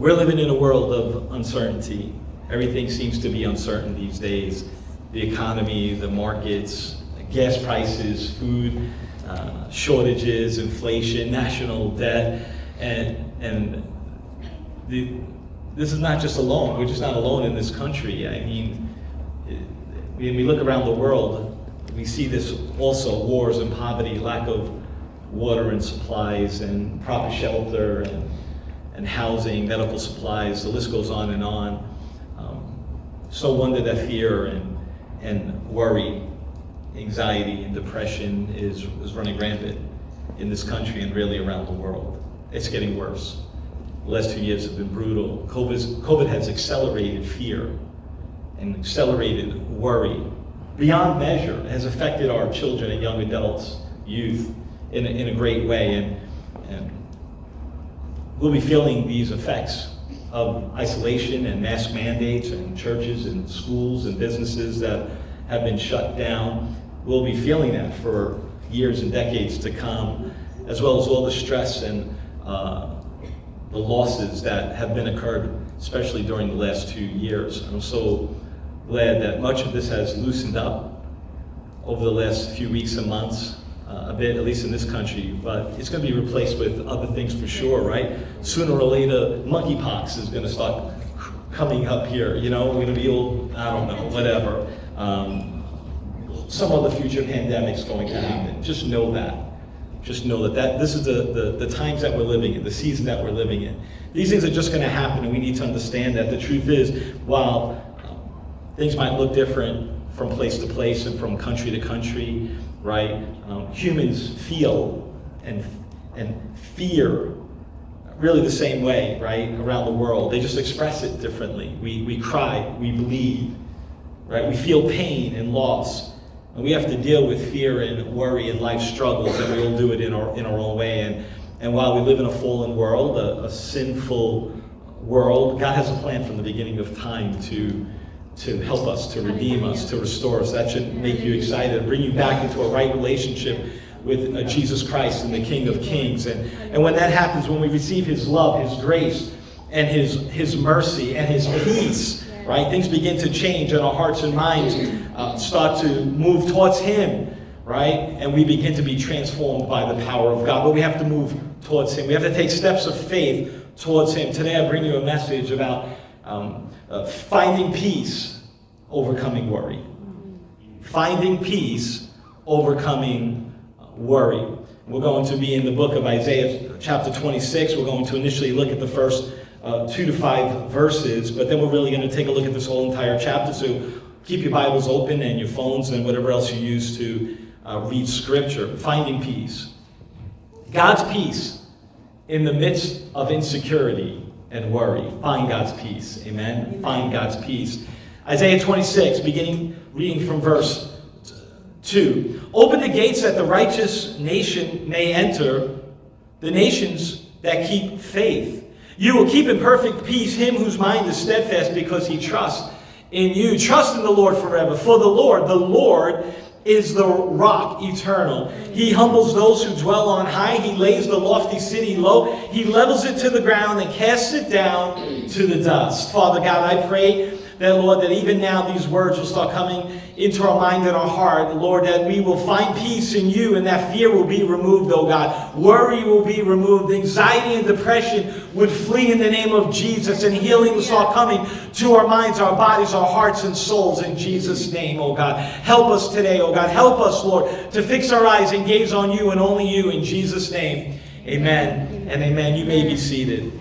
We're living in a world of uncertainty. Everything seems to be uncertain these days. The economy, the markets, gas prices, food uh, shortages, inflation, national debt, and and the, this is not just alone. We're just not alone in this country. I mean, when we look around the world, we see this also: wars and poverty, lack of water and supplies, and proper shelter and and housing, medical supplies, the list goes on and on. Um, so wonder that fear and, and worry, anxiety, and depression is, is running rampant in this country and really around the world. It's getting worse. The last two years have been brutal. COVID, COVID has accelerated fear and accelerated worry beyond measure. It has affected our children and young adults, youth, in a, in a great way. And, and we'll be feeling these effects of isolation and mask mandates and churches and schools and businesses that have been shut down. We'll be feeling that for years and decades to come, as well as all the stress and uh, the losses that have been occurred, especially during the last two years. I'm so glad that much of this has loosened up over the last few weeks and months uh, a bit, at least in this country, but it's going to be replaced with other things for sure, right? Sooner or later, monkeypox is going to start coming up here. You know, we're going to be old, I don't know, whatever. Um, some other future pandemic's going to happen. Just know that. Just know that, that this is the, the, the times that we're living in, the season that we're living in. These things are just going to happen, and we need to understand that. The truth is, while things might look different from place to place and from country to country, right? Um, humans feel and, and fear really the same way, right, around the world. They just express it differently. We, we cry, we bleed, right? We feel pain and loss. And we have to deal with fear and worry and life struggles, and we all do it in our, in our own way. And, and while we live in a fallen world, a, a sinful world, God has a plan from the beginning of time to to help us, to redeem us, to restore us. That should make you excited, bring you back into a right relationship with uh, Jesus Christ and the King of Kings. And, and when that happens, when we receive His love, His grace, and His, His mercy, and His peace, right, things begin to change, and our hearts and minds uh, start to move towards Him, right? And we begin to be transformed by the power of God. But we have to move towards Him. We have to take steps of faith towards Him. Today, I bring you a message about. Um, uh, finding peace, overcoming worry. Finding peace, overcoming uh, worry. We're going to be in the book of Isaiah, chapter 26. We're going to initially look at the first uh, two to five verses, but then we're really going to take a look at this whole entire chapter. So keep your Bibles open and your phones and whatever else you use to uh, read Scripture. Finding peace. God's peace in the midst of insecurity and worry. Find God's peace. Amen? Find God's peace. Isaiah 26, beginning reading from verse 2. Open the gates that the righteous nation may enter, the nations that keep faith. You will keep in perfect peace him whose mind is steadfast because he trusts in you. Trust in the Lord forever. For the Lord, the Lord is the rock eternal. He humbles those who dwell on high. He lays the lofty city low. He levels it to the ground and casts it down to the dust. Father God, I pray that, Lord, that even now these words will start coming into our mind and our heart. Lord, that we will find peace in you and that fear will be removed, oh God. Worry will be removed. Anxiety and depression would flee in the name of Jesus and healing will start coming to our minds, our bodies, our hearts, and souls in Jesus' name, oh God. Help us today, oh God. Help us, Lord, to fix our eyes and gaze on you and only you in Jesus' name. Amen and amen. You may be seated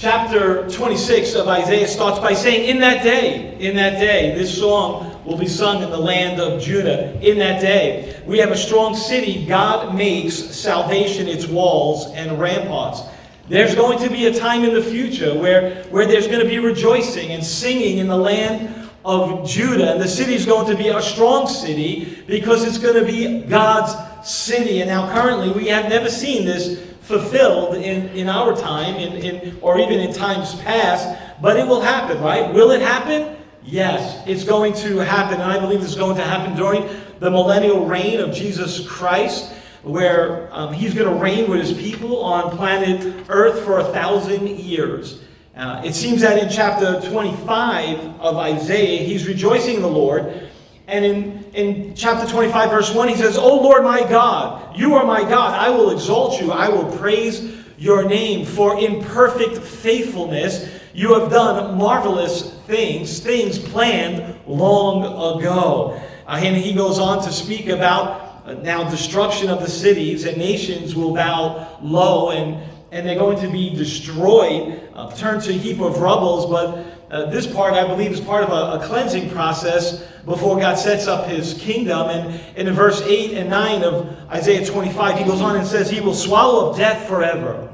chapter 26 of Isaiah starts by saying, In that day, in that day, this song will be sung in the land of Judah. In that day, we have a strong city. God makes salvation its walls and ramparts. There's going to be a time in the future where, where there's going to be rejoicing and singing in the land of Judah. And the city is going to be a strong city because it's going to be God's city. And now, currently, we have never seen this fulfilled in, in our time in, in, or even in times past, but it will happen, right? Will it happen? Yes, it's going to happen. And I believe it's going to happen during the millennial reign of Jesus Christ. where um, he's going to reign with his people on planet Earth for a thousand years. Uh, it seems that in chapter 25 of Isaiah, he's rejoicing in the Lord. And in, in chapter 25, verse 1, he says, O Lord my God, you are my God. I will exalt you. I will praise your name. For in perfect faithfulness you have done marvelous things, things planned long ago. Uh, and he goes on to speak about uh, now destruction of the cities, and nations will bow low, and, and they're going to be destroyed, uh, turned to a heap of rubbles. But uh, this part, I believe, is part of a, a, cleansing process before God sets up his kingdom. And, and in verse 8 and 9 of Isaiah 25, he goes on and says, He will swallow up death forever.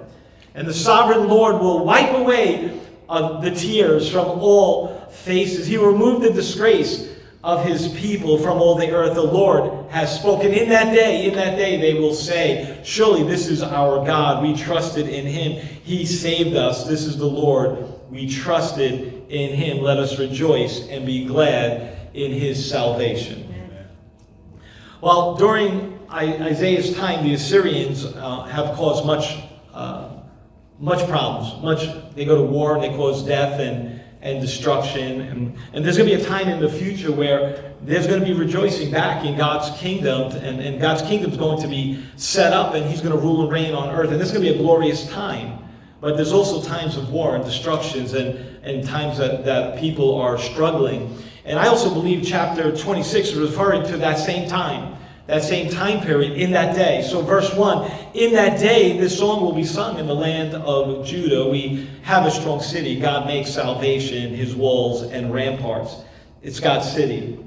And the sovereign Lord will wipe away uh, the tears from all faces. He will remove the disgrace of his people from all the earth. The Lord has spoken. In that day, in that day, they will say, Surely this is our God. We trusted in him. He saved us. This is the Lord. We trusted in him. Let us rejoice and be glad in his salvation. Well, during Isaiah's time, the Assyrians uh, have caused much, uh, much problems. Much they go to war, and they cause death and, and destruction. And, and there's going to be a time in the future where there's going to be rejoicing back in God's kingdom, and, and God's kingdom is going to be set up, and He's going to rule and reign on earth. And this is going to be a glorious time. But there's also times of war and destructions and, and times that, that people are struggling. And I also believe chapter 26 is referring to that same time, that same time period in that day. So, verse 1 In that day, this song will be sung in the land of Judah. We have a strong city. God makes salvation, his walls and ramparts. It's God's city.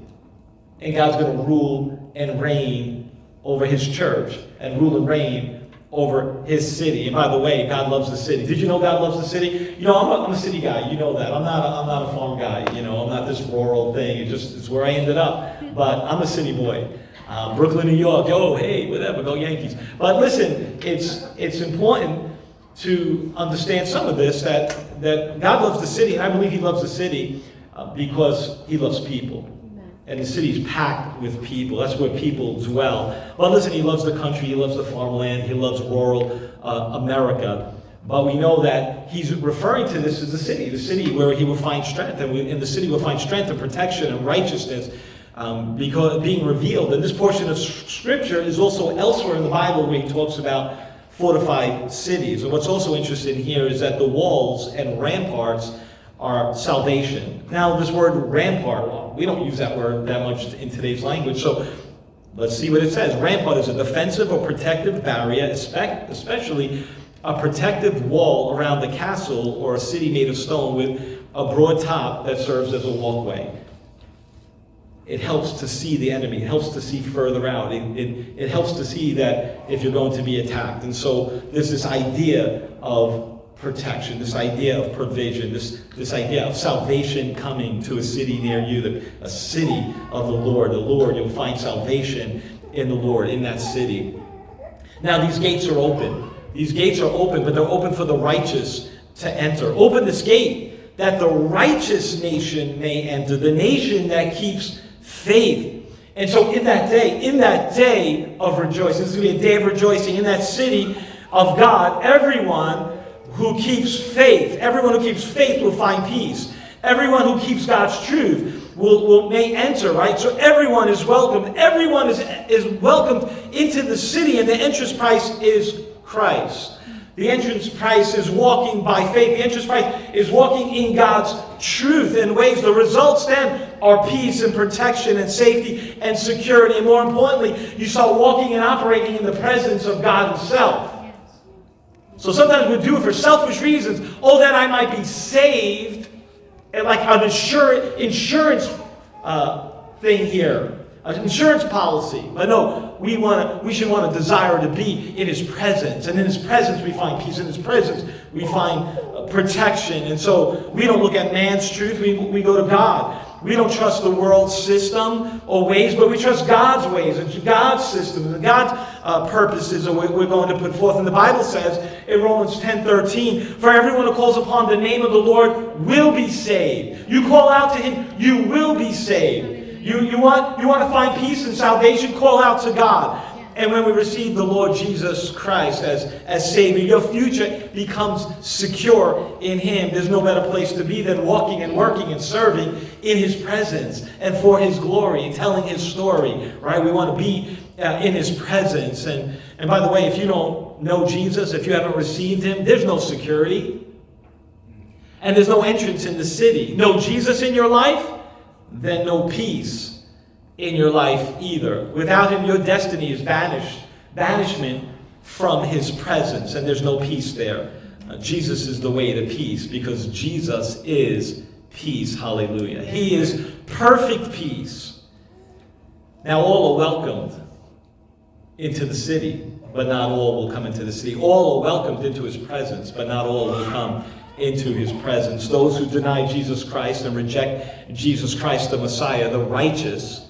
And God's going to rule and reign over his church and rule and reign over his city. And by the way, God loves the city. Did you know God loves the city? You know, I'm a, I'm a city guy. You know that. I'm not, a, I'm not a farm guy. You know, I'm not this rural thing. It just it's where I ended up. But I'm a city boy. Um, Brooklyn, New York. Oh, hey, whatever. Go Yankees. But listen, it's it's important to understand some of this that that God loves the city, I believe He loves the city uh, because He loves people and the city's packed with people. That's where people dwell. But listen, he loves the country, he loves the farmland, he loves rural uh, America. But we know that he's referring to this as the city, the city where he will find strength, and in the city will find strength and protection and righteousness um, because being revealed. And this portion of scripture is also elsewhere in the Bible where he talks about fortified cities. And what's also interesting here is that the walls and ramparts are salvation. Now, this word rampart, we don't use that word that much in today's language, so let's see what it says. Rampart is a defensive or protective barrier, especially a protective wall around the castle or a city made of stone with a broad top that serves as a walkway. It helps to see the enemy. It helps to see further out. It, it, it helps to see that if you're going to be attacked. And so there's this idea of protection, this idea of provision, this, this idea of salvation coming to a city near you, the, a city of the Lord. The Lord, you'll find salvation in the Lord, in that city. Now, these gates are open. These gates are open, but they're open for the righteous to enter. Open this gate that the righteous nation may enter, the nation that keeps faith. And so, in that day, in that day of rejoicing, this is going to be a day of rejoicing in that city of God, everyone who keeps faith, everyone who keeps faith will find peace. Everyone who keeps God's truth will, will may enter, right? So everyone is welcome. Everyone is, is welcomed into the city, and the entrance price is Christ. The entrance price is walking by faith. The entrance price is walking in God's truth in ways. The results then are peace and protection and safety and security. And more importantly, you start walking and operating in the presence of God Himself. So sometimes we do it for selfish reasons. Oh, that I might be saved. And like an insur- insurance uh, thing here, an insurance policy. But no, we want to we should want to desire to be in His presence, and in His presence we find peace. In His presence we find uh, protection. And so we don't look at man's truth. We we go to God. We don't trust the world's system or ways, but we trust God's ways and God's system and God's uh, purposes that we're going to put forth. And the Bible says in Romans 10 13, For everyone who calls upon the name of the Lord will be saved. You call out to him, you will be saved. You, you, want, you want to find peace and salvation? Call out to God. And when we receive the Lord Jesus Christ as, as Savior, your future becomes secure in Him. There's no better place to be than walking and working and serving in His presence and for His glory and telling His story, right? We want to be uh, in His presence. And, and by the way, if you don't know Jesus, if you haven't received Him, there's no security and there's no entrance in the city. No Jesus in your life, then no peace in your life either. Without him, your destiny is banished, banishment from his presence, and there's no peace there. Uh, Jesus is the way to peace because Jesus is peace. Hallelujah. He is perfect peace. Now, all are welcomed into the city, but not all will come into the city. All are welcomed into his presence, but not all will come into his presence. Those who deny Jesus Christ and reject Jesus Christ, the Messiah, the righteous,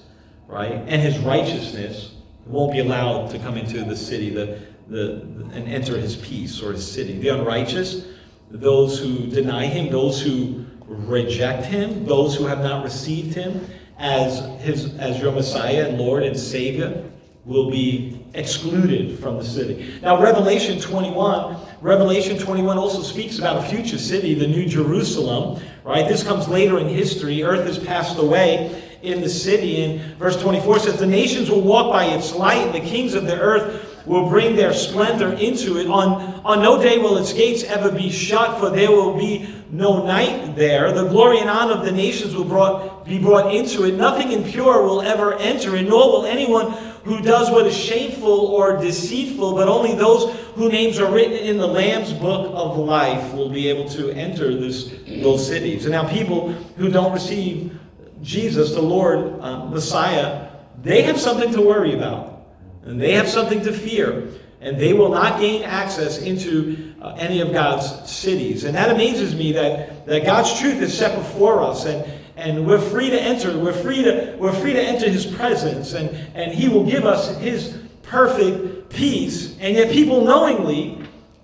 right, and his righteousness, won't be allowed to come into the city the, the, and enter his peace or his city. The unrighteous, those who deny him, those who reject him, those who have not received him as, his, as your Messiah and Lord and Savior, will be excluded from the city. Now, Revelation 21 Revelation 21 also speaks about a future city, the New Jerusalem, right? This comes later in history. Earth has passed away in the city. And verse 24 says, The nations will walk by its light, and the kings of the earth will bring their splendor into it. On, on no day will its gates ever be shut, for there will be no night there. The glory and honor of the nations will brought, be brought into it. Nothing impure will ever enter it, nor will anyone who does what is shameful or deceitful, but only those whose names are written in the Lamb's book of life will be able to enter this, those cities. And now, people who don't receive Jesus, the Lord, uh, Messiah, they have something to worry about, and they have something to fear, and they will not gain access into uh, any of God's cities. And that amazes me that, that God's truth is set before us, and and we're free to enter. We're free to, we're free to enter his presence, and, and he will give us his perfect peace. And yet people knowingly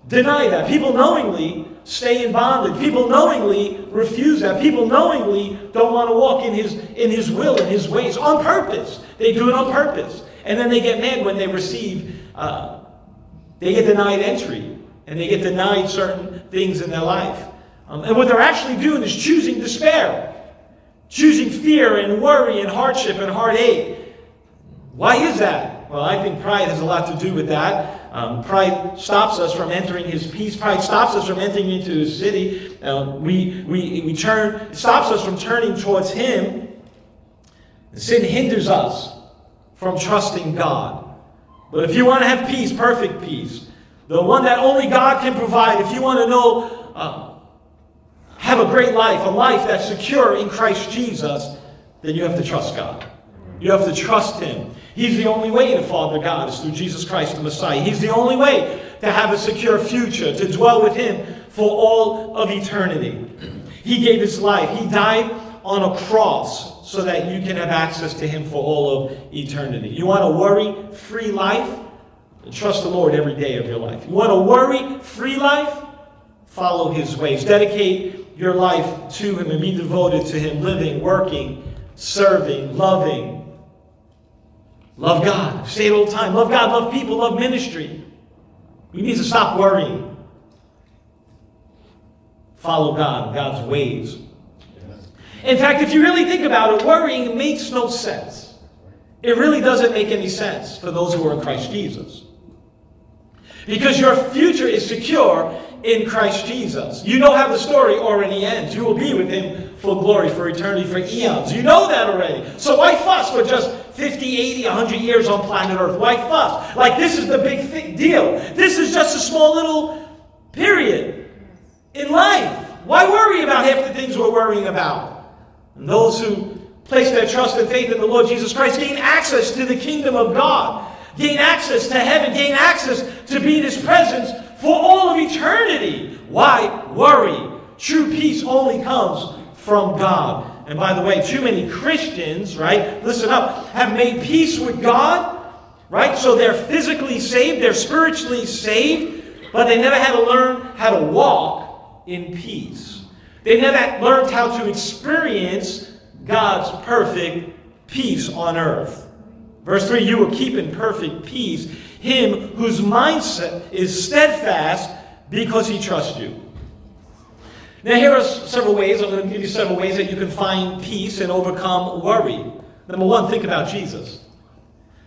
deny that. People knowingly stay in bondage. People knowingly refuse that. People knowingly don't want to walk in his, in his will, in his ways, on purpose. They do it on purpose. And then they get mad when they receive, uh, they get denied entry, and they get denied certain things in their life. Um, and what they're actually doing is choosing despair. Choosing fear and worry and hardship and heartache. Why is that? Well, I think pride has a lot to do with that. Um, pride stops us from entering his peace. Pride stops us from entering into his city. Uh, we, we, we turn, stops us from turning towards him. Sin hinders us from trusting God. But if you want to have peace, perfect peace, the one that only God can provide, if you want to know uh, have a great life, a life that's secure in Christ Jesus, then you have to trust God. You have to trust Him. He's the only way to Father God is through Jesus Christ the Messiah. He's the only way to have a secure future, to dwell with Him for all of eternity. He gave His life. He died on a cross so that you can have access to Him for all of eternity. You want a worry free life? Trust the Lord every day of your life. You want a worry free life? Follow His ways. Dedicate your life to Him and be devoted to Him, living, working, serving, loving. Love God. Say it all the time. Love God, love people, love ministry. We need to stop worrying. Follow God, God's ways. In fact, if you really think about it, worrying makes no sense. It really doesn't make any sense for those who are in Christ Jesus. Because your future is secure in Christ Jesus. You know how the story already ends. You will be with him for glory, for eternity, for eons. You know that already. So why fuss for just 50, 80, 100 years on planet Earth? Why fuss? Like this is the big deal. This is just a small little period in life. Why worry about half the things we're worrying about? And those who place their trust and faith in the Lord Jesus Christ gain access to the kingdom of God, gain access to heaven, gain access to be in His presence for all of eternity. Why worry? True peace only comes from God. And by the way, too many Christians, right, listen up, have made peace with God, right? So they're physically saved, they're spiritually saved, but they never had to learn how to walk in peace. They never learned how to experience God's perfect peace on earth. Verse 3 You will keep in perfect peace him whose mindset is steadfast because he trusts you. Now, here are several ways. I'm going to give you several ways that you can find peace and overcome worry. Number one, think about Jesus.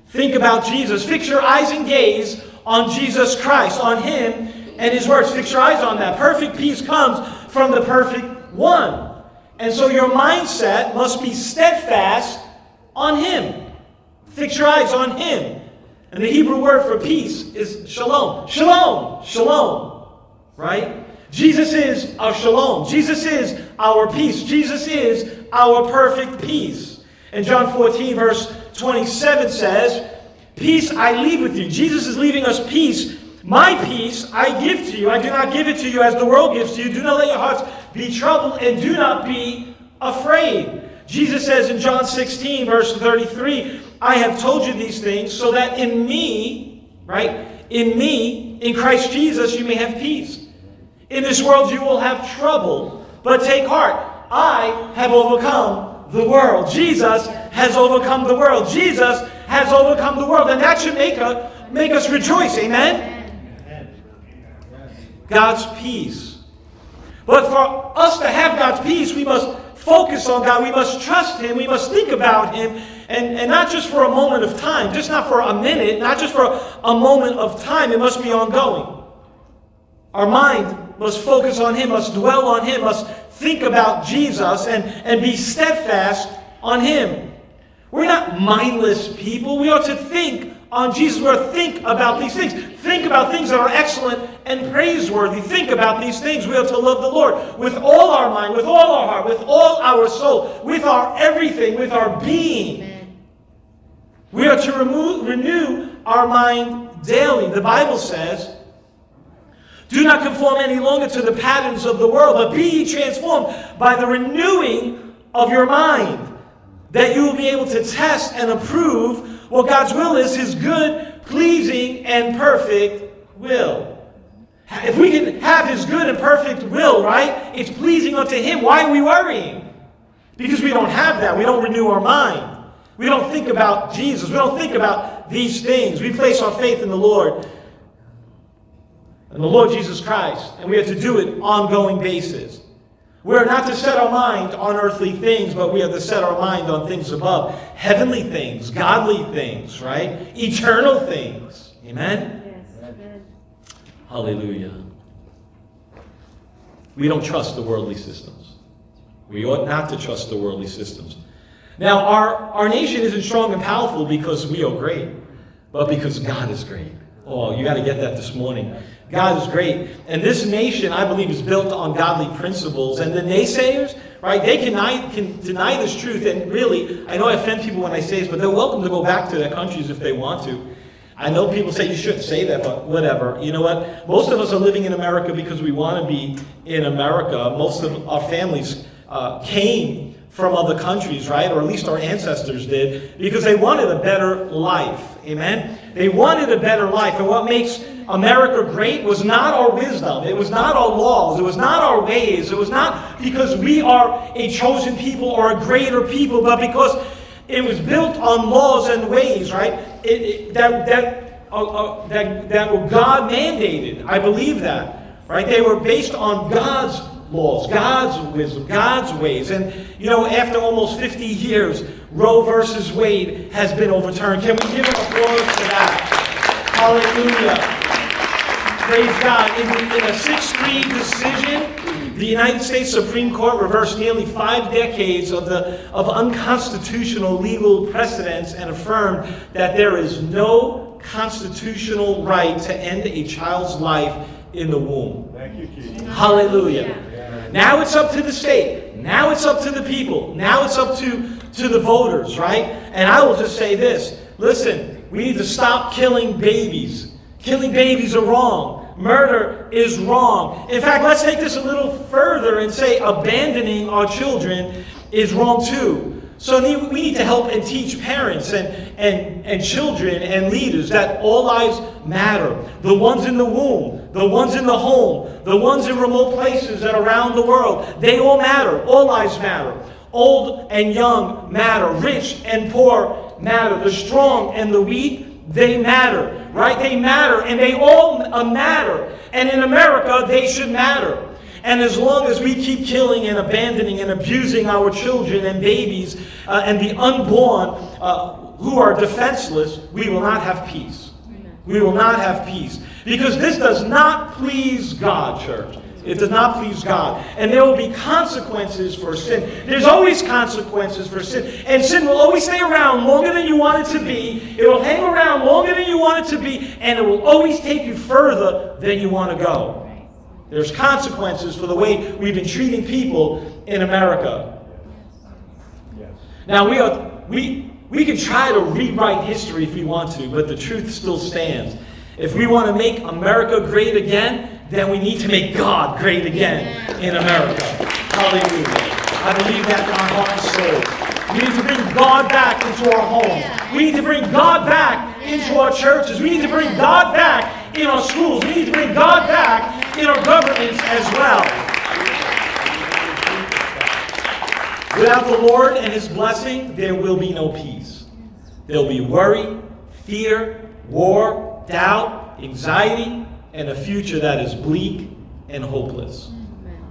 Think about Jesus. Fix your eyes and gaze on Jesus Christ, on Him and His words. Fix your eyes on that. Perfect peace comes from the perfect one. And so your mindset must be steadfast on Him. Fix your eyes on Him. And the Hebrew word for peace is shalom. Shalom. Shalom. Right? Jesus is our shalom. Jesus is our peace. Jesus is our perfect peace. And John 14, verse 27 says, Peace I leave with you. Jesus is leaving us peace. My peace I give to you. I do not give it to you as the world gives to you. Do not let your hearts be troubled and do not be afraid. Jesus says in John 16, verse 33, I have told you these things so that in me, right, in me, in Christ Jesus, you may have peace. In this world you will have trouble, but take heart. I have overcome the world. Jesus has overcome the world. Jesus has overcome the world. And that should make, a, make us rejoice. Amen? God's peace. But for us to have God's peace, we must focus on God. We must trust Him. We must think about Him. And, and not just for a moment of time, just not for a minute, not just for a, a moment of time. It must be ongoing. Our mind must focus on Him, must dwell on Him, must think about Jesus and, and be steadfast on Him. We're not mindless people. We ought to think on Jesus. We ought to think about these things. Think about things that are excellent and praiseworthy. Think about these things. We ought to love the Lord with all our mind, with all our heart, with all our soul, with our everything, with our being. We are to remove, renew our mind daily. The Bible says, do not conform any longer to the patterns of the world, but be transformed by the renewing of your mind, that you will be able to test and approve what God's will is, his good, pleasing, and perfect will. If we can have his good and perfect will, right? It's pleasing unto him. Why are we worrying? Because we don't have that. We don't renew our mind. We don't think about Jesus. We don't think about these things. We place our faith in the Lord and the Lord Jesus Christ, and we have to do it ongoing basis. We are not to set our mind on earthly things, but we have to set our mind on things above. Heavenly things, godly things, right? Eternal things. Amen? Yes. Hallelujah. We don't trust the worldly systems. We ought not to trust the worldly systems. Now, our, our nation isn't strong and powerful because we are great, but because God is great. Oh, you got to get that this morning. God is great. And this nation, I believe, is built on godly principles. And the naysayers, right, they can deny, can deny this truth. And really, I know I offend people when I say this, but they're welcome to go back to their countries if they want to. I know people say you shouldn't say that, but whatever. You know what? Most of us are living in America because we want to be in America. Most of our families uh, came from other countries, right? Or at least our ancestors did, because they wanted a better life. Amen? They wanted a better life. And what makes America great was not our wisdom. It was not our laws. It was not our ways. It was not because we are a chosen people or a greater people, but because it was built on laws and ways, right? It, it, that, that, uh, uh, that, that were God mandated. I believe that, right? They were based on God's laws, God's wisdom, God's ways. And, you know, after almost 50 years, Roe versus Wade has been overturned. Can we give an applause for that? Hallelujah. Praise God. In, in a 6 3 decision, the United States Supreme Court reversed nearly five decades of, the, of unconstitutional legal precedents and affirmed that there is no constitutional right to end a child's life in the womb. Thank you, Keith. Hallelujah. Now it's up to the state. Now it's up to the people. Now it's up to, to the voters, right? And I will just say this listen, we need to stop killing babies. Killing babies are wrong. Murder is wrong. In fact, let's take this a little further and say abandoning our children is wrong too. So we need to help and teach parents and, and, and children and leaders that all lives matter. The ones in the womb, the ones in the home, the ones in remote places and around the world, they all matter. All lives matter. Old and young matter. Rich and poor matter. The strong and the weak, they matter, right? They matter, and they all uh, matter. And in America, they should matter. And as long as we keep killing and abandoning and abusing our children and babies uh, and the unborn uh, who are defenseless, we will not have peace. We will not have peace. Because this does not please God, church. It does not please God. And there will be consequences for sin. There's always consequences for sin. And sin will always stay around longer than you want it to be. It will hang around longer than you want it to be. And it will always take you further than you want to go. There's consequences for the way we've been treating people in America. Now, we, are, we, we can try to rewrite history if we want to, but the truth still stands. If we want to make America great again, then we need to make God great again in America. Hallelujah. I believe that in our heart and soul. We need to bring God back into our homes. We need to bring God back into our churches. We need to bring God back in our schools. We need to bring God back in our governments as well. Without the Lord and His blessing, there will be no peace. There'll be worry, fear, war, doubt, anxiety, and a future that is bleak and hopeless.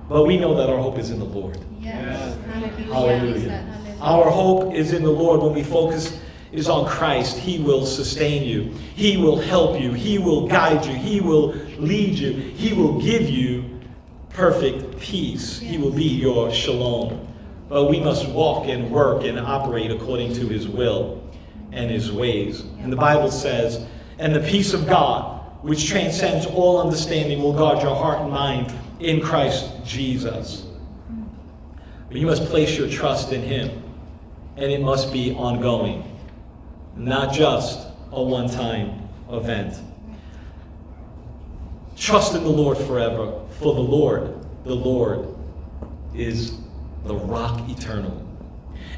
But we know that our hope is in the Lord. Yes. Hallelujah. Hallelujah. Our hope is in the Lord when we focus is on Christ. He will sustain you. He will help you. He will guide you. He will lead you. He will give you perfect peace. He will be your shalom. But we must walk and work and operate according to his will and his ways. And the Bible says, and the peace of God which transcends all understanding, will guard your heart and mind in Christ Jesus. But you must place your trust in Him, and it must be ongoing, not just a one time event. Trust in the Lord forever, for the Lord, the Lord, is the rock eternal.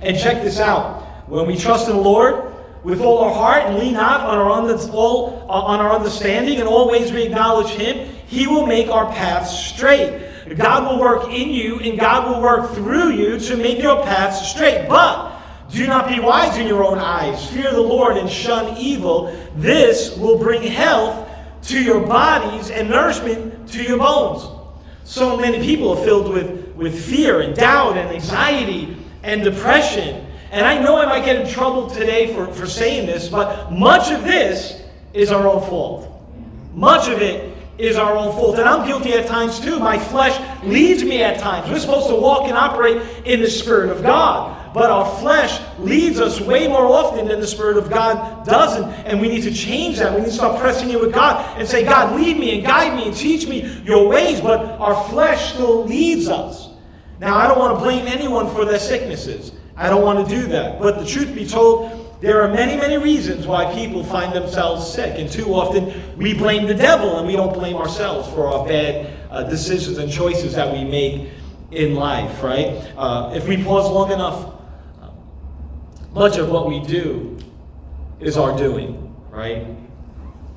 And check this out. When we trust in the Lord, with all our heart and lean not on our, all, uh, on our understanding, and always we acknowledge Him, He will make our paths straight. God will work in you and God will work through you to make your paths straight. But do not be wise in your own eyes. Fear the Lord and shun evil. This will bring health to your bodies and nourishment to your bones. So many people are filled with, with fear and doubt and anxiety and depression. And I know I might get in trouble today for, for saying this, but much of this is our own fault. Much of it is our own fault. And I'm guilty at times too. My flesh leads me at times. We're supposed to walk and operate in the Spirit of God. But our flesh leads us way more often than the Spirit of God doesn't. And we need to change that. We need to start pressing in with God and say, God, lead me and guide me and teach me your ways. But our flesh still leads us. Now, I don't want to blame anyone for their sicknesses. I don't want to do that. But the truth be told, there are many, many reasons why people find themselves sick. And too often we blame the devil and we don't blame ourselves for our bad uh, decisions and choices that we make in life, right? Uh, if we pause long enough, uh, much of what we do is our doing, right?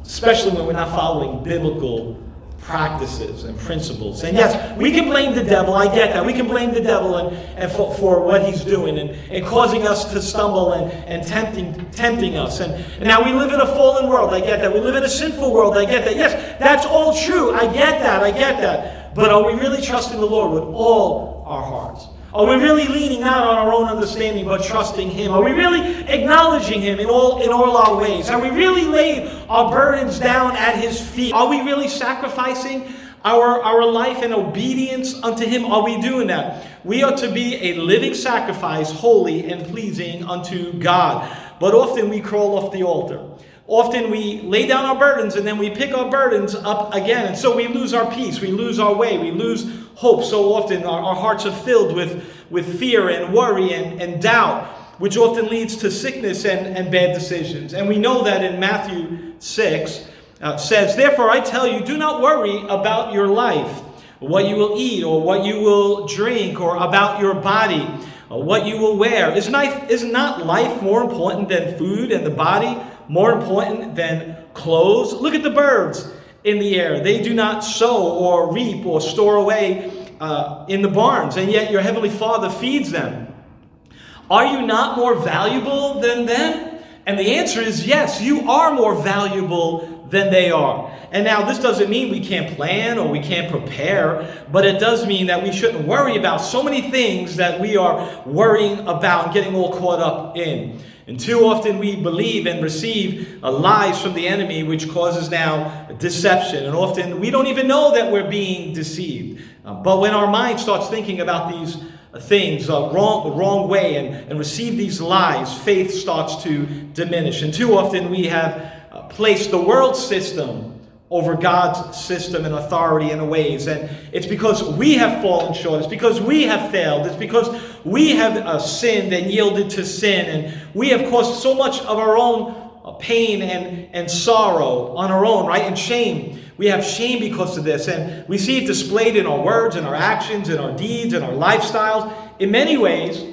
Especially when we're not following biblical practices and principles. And yes, we can blame the devil. I get that. We can blame the devil and, and for, for what he's doing and, and causing us to stumble and, and tempting, tempting us. And, and now we live in a fallen world. I get that. We live in a sinful world. I get that. Yes, that's all true. I get that. I get that. But are we really trusting the Lord with all our hearts? Are we really leaning not on our own understanding, but trusting Him? Are we really acknowledging Him in all, in all our ways? Are we really laying our burdens down at His feet? Are we really sacrificing our, our life and obedience unto Him? Are we doing that? We are to be a living sacrifice, holy and pleasing unto God. But often we crawl off the altar. Often we lay down our burdens and then we pick our burdens up again. And so we lose our peace, we lose our way, we lose hope. So often our, our hearts are filled with, with fear and worry and, and doubt, which often leads to sickness and, and bad decisions. And we know that in Matthew 6 uh, says, Therefore I tell you, do not worry about your life, what you will eat or what you will drink, or about your body. What you will wear. Is, is not life more important than food and the body more important than clothes? Look at the birds in the air. They do not sow or reap or store away uh, in the barns, and yet your heavenly Father feeds them. Are you not more valuable than them? And the answer is yes, you are more valuable than they are. And now, this doesn't mean we can't plan or we can't prepare, but it does mean that we shouldn't worry about so many things that we are worrying about and getting all caught up in. And too often we believe and receive uh, lies from the enemy, which causes now deception. And often we don't even know that we're being deceived. Uh, but when our mind starts thinking about these things uh, wrong, wrong way and, and receive these lies, faith starts to diminish. And too often we have uh, placed the world system over God's system and authority and ways. And it's because we have fallen short. It's because we have failed. It's because we have uh, sinned and yielded to sin. And we have caused so much of our own uh, pain and, and sorrow on our own, right? And shame. We have shame because of this. And we see it displayed in our words, in our actions, in our deeds, in our lifestyles. In many ways,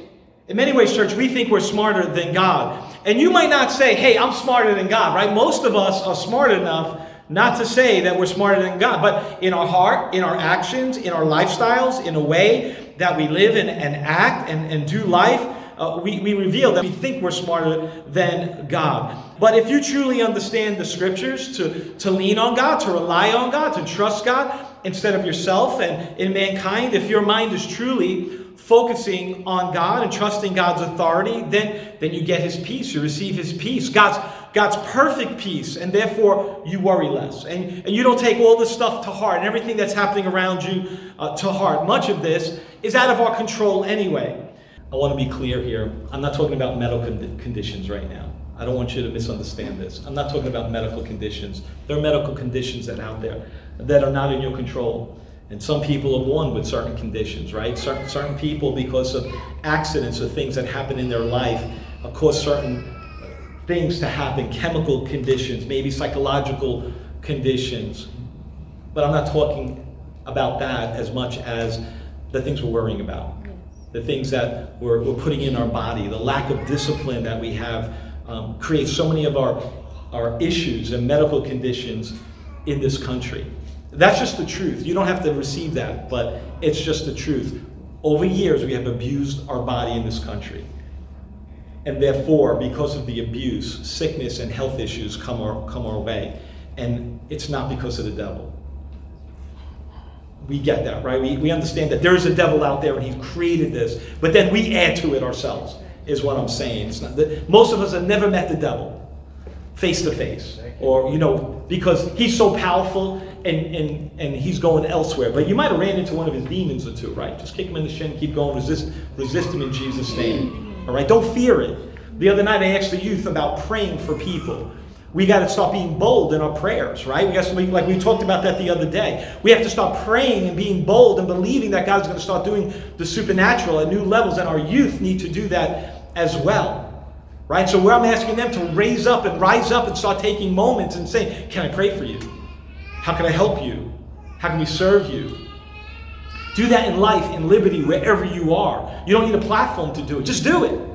in many ways, church, we think we're smarter than God. And you might not say, hey, I'm smarter than God, right? Most of us are smart enough not to say that we're smarter than God, but in our heart, in our actions, in our lifestyles, in a way that we live and, and act and, and do life, uh, we, we reveal that we think we're smarter than God. But if you truly understand the scriptures, to, to lean on God, to rely on God, to trust God instead of yourself and in mankind, if your mind is truly focusing on God and trusting God's authority, then, then you get his peace. You receive his peace. God's God's perfect peace, and therefore you worry less. And, and you don't take all this stuff to heart and everything that's happening around you uh, to heart. Much of this is out of our control anyway. I want to be clear here. I'm not talking about medical conditions right now. I don't want you to misunderstand this. I'm not talking about medical conditions. There are medical conditions that are out there that are not in your control. And some people are born with certain conditions, right? Certain, certain people, because of accidents or things that happen in their life, cause certain things to happen, chemical conditions, maybe psychological conditions. But I'm not talking about that as much as the things we're worrying about, the things that we're, we're putting in our body, the lack of discipline that we have um, creates so many of our, our issues and medical conditions in this country. That's just the truth. You don't have to receive that, but it's just the truth. Over years, we have abused our body in this country. And therefore, because of the abuse, sickness and health issues come our, come our way. And it's not because of the devil. We get that, right? We, we understand that there's a devil out there and he created this, but then we add to it ourselves, is what I'm saying. It's not that most of us have never met the devil face to face. Or, you know, because he's so powerful and, and, and he's going elsewhere. But you might have ran into one of his demons or two, right? Just kick him in the shin, keep going, resist, resist him in Jesus' name. All right, don't fear it. The other night I asked the youth about praying for people. We got to stop being bold in our prayers, right? We got to, like we talked about that the other day. We have to stop praying and being bold and believing that God's going to start doing the supernatural at new levels, and our youth need to do that as well, right? So where I'm asking them to raise up and rise up and start taking moments and saying, "Can I pray for you? How can I help you? How can we serve you?" Do that in life, in liberty, wherever you are. You don't need a platform to do it. Just do it.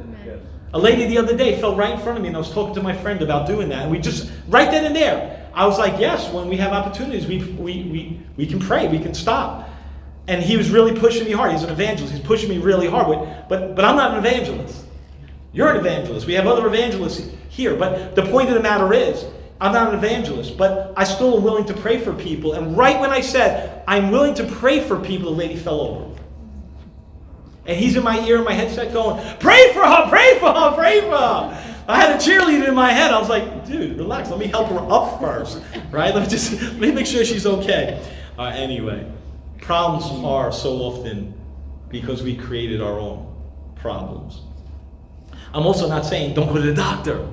A lady the other day fell right in front of me, and I was talking to my friend about doing that. And we just, right then and there, I was like, yes, when we have opportunities, we, we, we, we can pray, we can stop. And he was really pushing me hard. He's an evangelist. He's pushing me really hard. But, but I'm not an evangelist. You're an evangelist. We have other evangelists here. But the point of the matter is, I'm not an evangelist, but I still am willing to pray for people. And right when I said, I'm willing to pray for people, the lady fell over. And he's in my ear in my headset going, Pray for her, pray for her, pray for her. I had a cheerleader in my head. I was like, dude, relax. Let me help her up first. Right? Let me just let me make sure she's okay. Uh, anyway, problems are so often because we created our own problems. I'm also not saying don't go to the doctor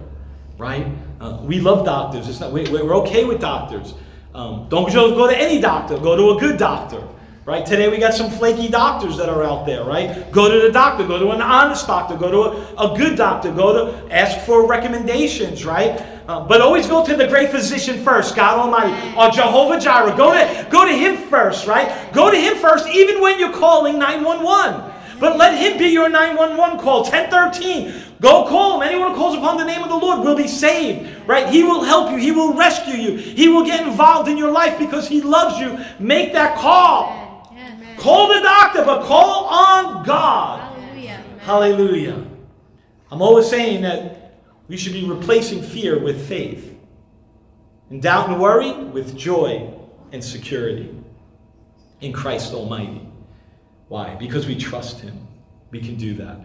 right? Uh, we love doctors. It's not, we, are okay with doctors. Um, don't just go to any doctor. Go to a good doctor, right? Today we got some flaky doctors that are out there, right? Go to the doctor. Go to an honest doctor. Go to a, a good doctor. Go to ask for recommendations, right? Uh, but always go to the great physician first, God Almighty, or Jehovah Jireh. Go to go to Him first, right? Go to Him first, even when you're calling 911. But let Him be your 911 call. 1013. Go call him. Anyone who calls upon the name of the Lord will be saved, right? He will help you. He will rescue you. He will get involved in your life because he loves you. Make that call. Amen. Call the doctor, but call on God. Hallelujah. Hallelujah. I'm always saying that We should be replacing fear with faith, and doubt and worry with joy and security in Christ Almighty. Why? Because we trust Him. We can do that.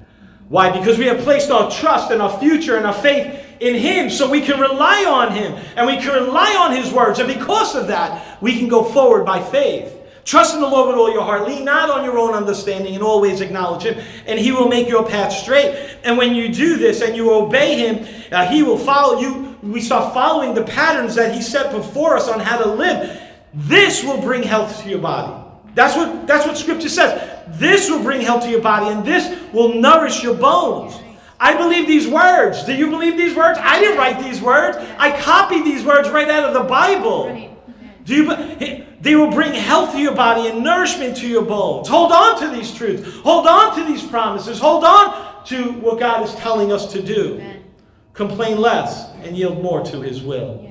Why? Because we have placed our trust and our future and our faith in Him so we can rely on Him and we can rely on His words. And because of that, we can go forward by faith. Trust in the Lord with all your heart. Lean not on your own understanding and always acknowledge Him, and He will make your path straight. And when you do this and you obey Him, uh, He will follow you. We start following the patterns that He set before us on how to live. This will bring health to your body. That's what, that's what Scripture says. This will bring health to your body, and this will nourish your bones. I believe these words. Do you believe these words? I didn't write these words. I copied these words right out of the Bible. Do you, they will bring health to your body and nourishment to your bones. Hold on to these truths. Hold on to these promises. Hold on to what God is telling us to do. Amen. Complain less and yield more to His will.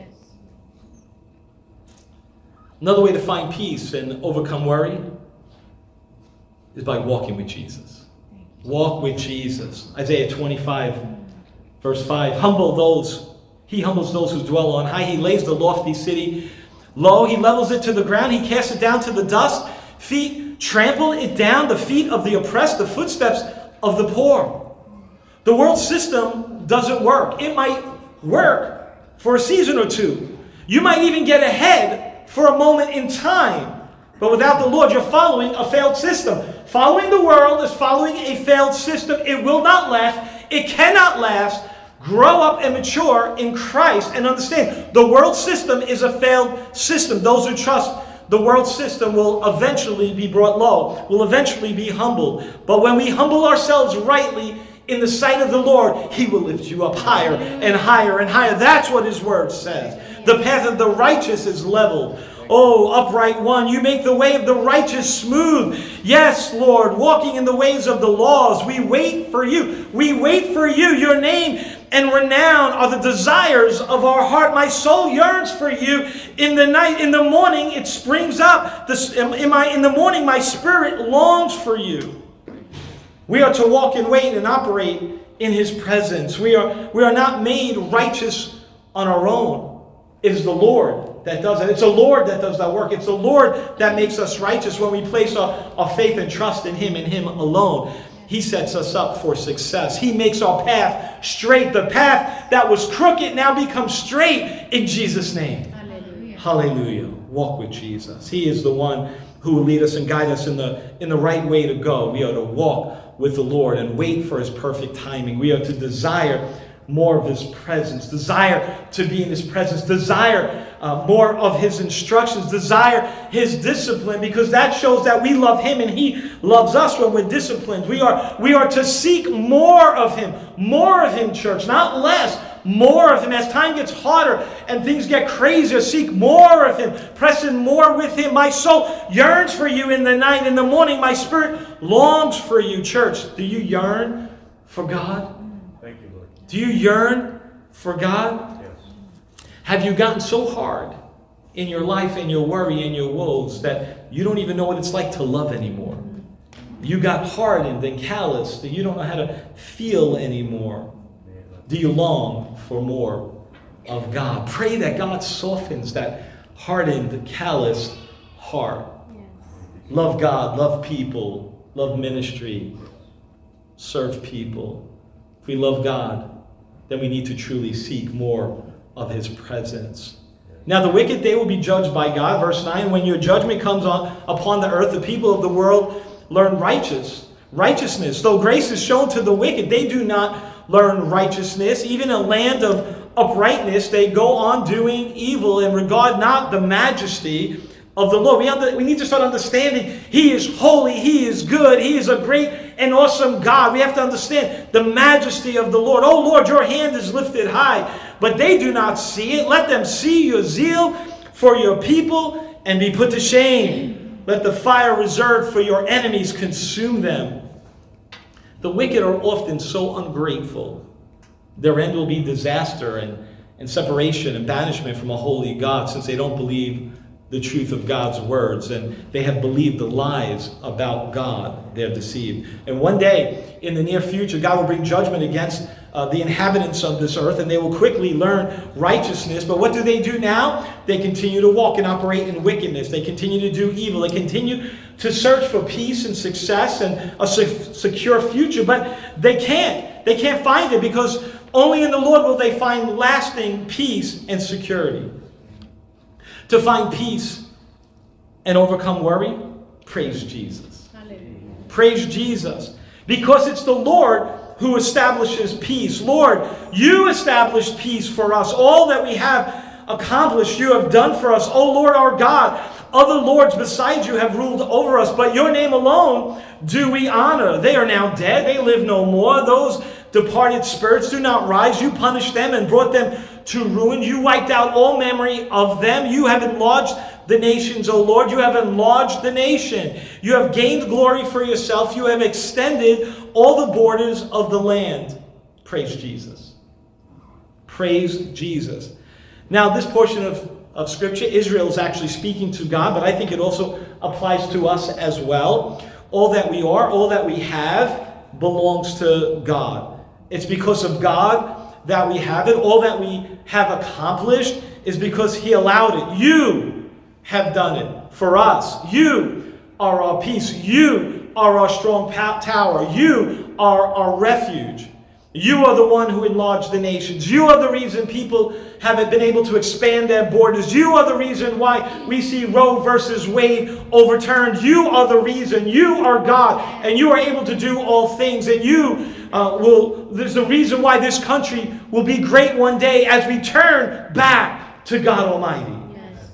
Another way to find peace and overcome worry is by walking with Jesus. Walk with Jesus. Isaiah 25, verse 5. Humble those, he humbles those who dwell on high. He lays the lofty city low. He levels it to the ground. He casts it down to the dust. Feet trample it down, the feet of the oppressed, the footsteps of the poor. The world system doesn't work. It might work for a season or two. You might even get ahead for a moment in time. But without the Lord, you're following a failed system. Following the world is following a failed system. It will not last. It cannot last. Grow up and mature in Christ and understand the world system is a failed system. Those who trust the world system will eventually be brought low, will eventually be humbled. But when we humble ourselves rightly in the sight of the Lord, He will lift you up higher and higher and higher. That's what His word says. The path of the righteous is leveled. Oh, upright one, you make the way of the righteous smooth. Yes, Lord, walking in the ways of the laws. We wait for you. We wait for you. Your name and renown are the desires of our heart. My soul yearns for you in the night. In the morning, it springs up. in, my, in the morning, my spirit longs for you. We are to walk and wait and operate in his presence. We are, we are not made righteous on our own. Is the Lord that does it. It's the Lord that does that work. It's the Lord that makes us righteous when we place our, our faith and trust in Him and Him alone. He sets us up for success. He makes our path straight. The path that was crooked now becomes straight in Jesus' name. Hallelujah. Hallelujah. Walk with Jesus. He is the one who will lead us and guide us in the, in the right way to go. We are to walk with the Lord and wait for His perfect timing. We are to desire more of His presence, desire to be in His presence, desire uh, more of His instructions, desire His discipline, because that shows that we love Him and He loves us when we're disciplined. We are, we are to seek more of Him, more of Him, church, not less. More of Him. As time gets harder and things get crazier, seek more of Him. Press in more with Him. My soul yearns for you in the night. In the morning, my spirit longs for you, church. Do you yearn for God? Do you yearn for God? Yes. Have you gotten so hard in your life and your worry and your woes that you don't even know what it's like to love anymore? You got hardened and calloused that you don't know how to feel anymore. Do you long for more of God? Pray that God softens that hardened, calloused heart. Love God, love people, love ministry, serve people. If we love God, then we need to truly seek more of his presence. Now, the wicked, they will be judged by God. Verse 9 When your judgment comes on, upon the earth, the people of the world learn righteous, righteousness. Though grace is shown to the wicked, they do not learn righteousness. Even in a land of uprightness, they go on doing evil and regard not the majesty of the Lord. We, under, we need to start understanding He is holy, He is good, He is a great and awesome God. We have to understand the majesty of the Lord. Oh Lord, your hand is lifted high, but they do not see it. Let them see your zeal for your people and be put to shame. Let the fire reserved for your enemies consume them. The wicked are often so ungrateful. Their end will be disaster and, and separation and banishment from a holy God since they don't believe the truth of God's words and they have believed the lies about God. They have deceived. And one day in the near future, God will bring judgment against uh, the inhabitants of this earth, and they will quickly learn righteousness. But what do they do now? They continue to walk and operate in wickedness. They continue to do evil. They continue to search for peace and success and a secure future, but they can't. They can't find it because only in the Lord will they find lasting peace and security. To find peace and overcome worry, praise Jesus. Hallelujah. Praise Jesus. Because it's the Lord who establishes peace. Lord, you established peace for us. All that we have accomplished, you have done for us. O Lord our God, other lords besides you have ruled over us, but your name alone do we honor. They are now dead, they live no more. Those departed spirits do not rise. You punished them and brought them to ruin. You wiped out all memory of them. You have enlarged the nations, O Lord. You have enlarged the nation. You have gained glory for yourself. You have extended all the borders of the land. Praise Jesus. Praise Jesus. Now, this portion of, of Scripture, Israel is actually speaking to God, but I think it also applies to us as well. All that we are, all that we have, belongs to God. It's because of God that we have it. All that we have accomplished is because He allowed it. You have done it for us. You are our peace. You are our strong tower. You are our refuge. You are the one who enlarged the nations. You are the reason people haven't been able to expand their borders. You are the reason why we see Roe versus Wade overturned. You are the reason. You are God, and you are able to do all things. And you uh, will, there's the reason why this country will be great one day as we turn back to God Almighty. Yes.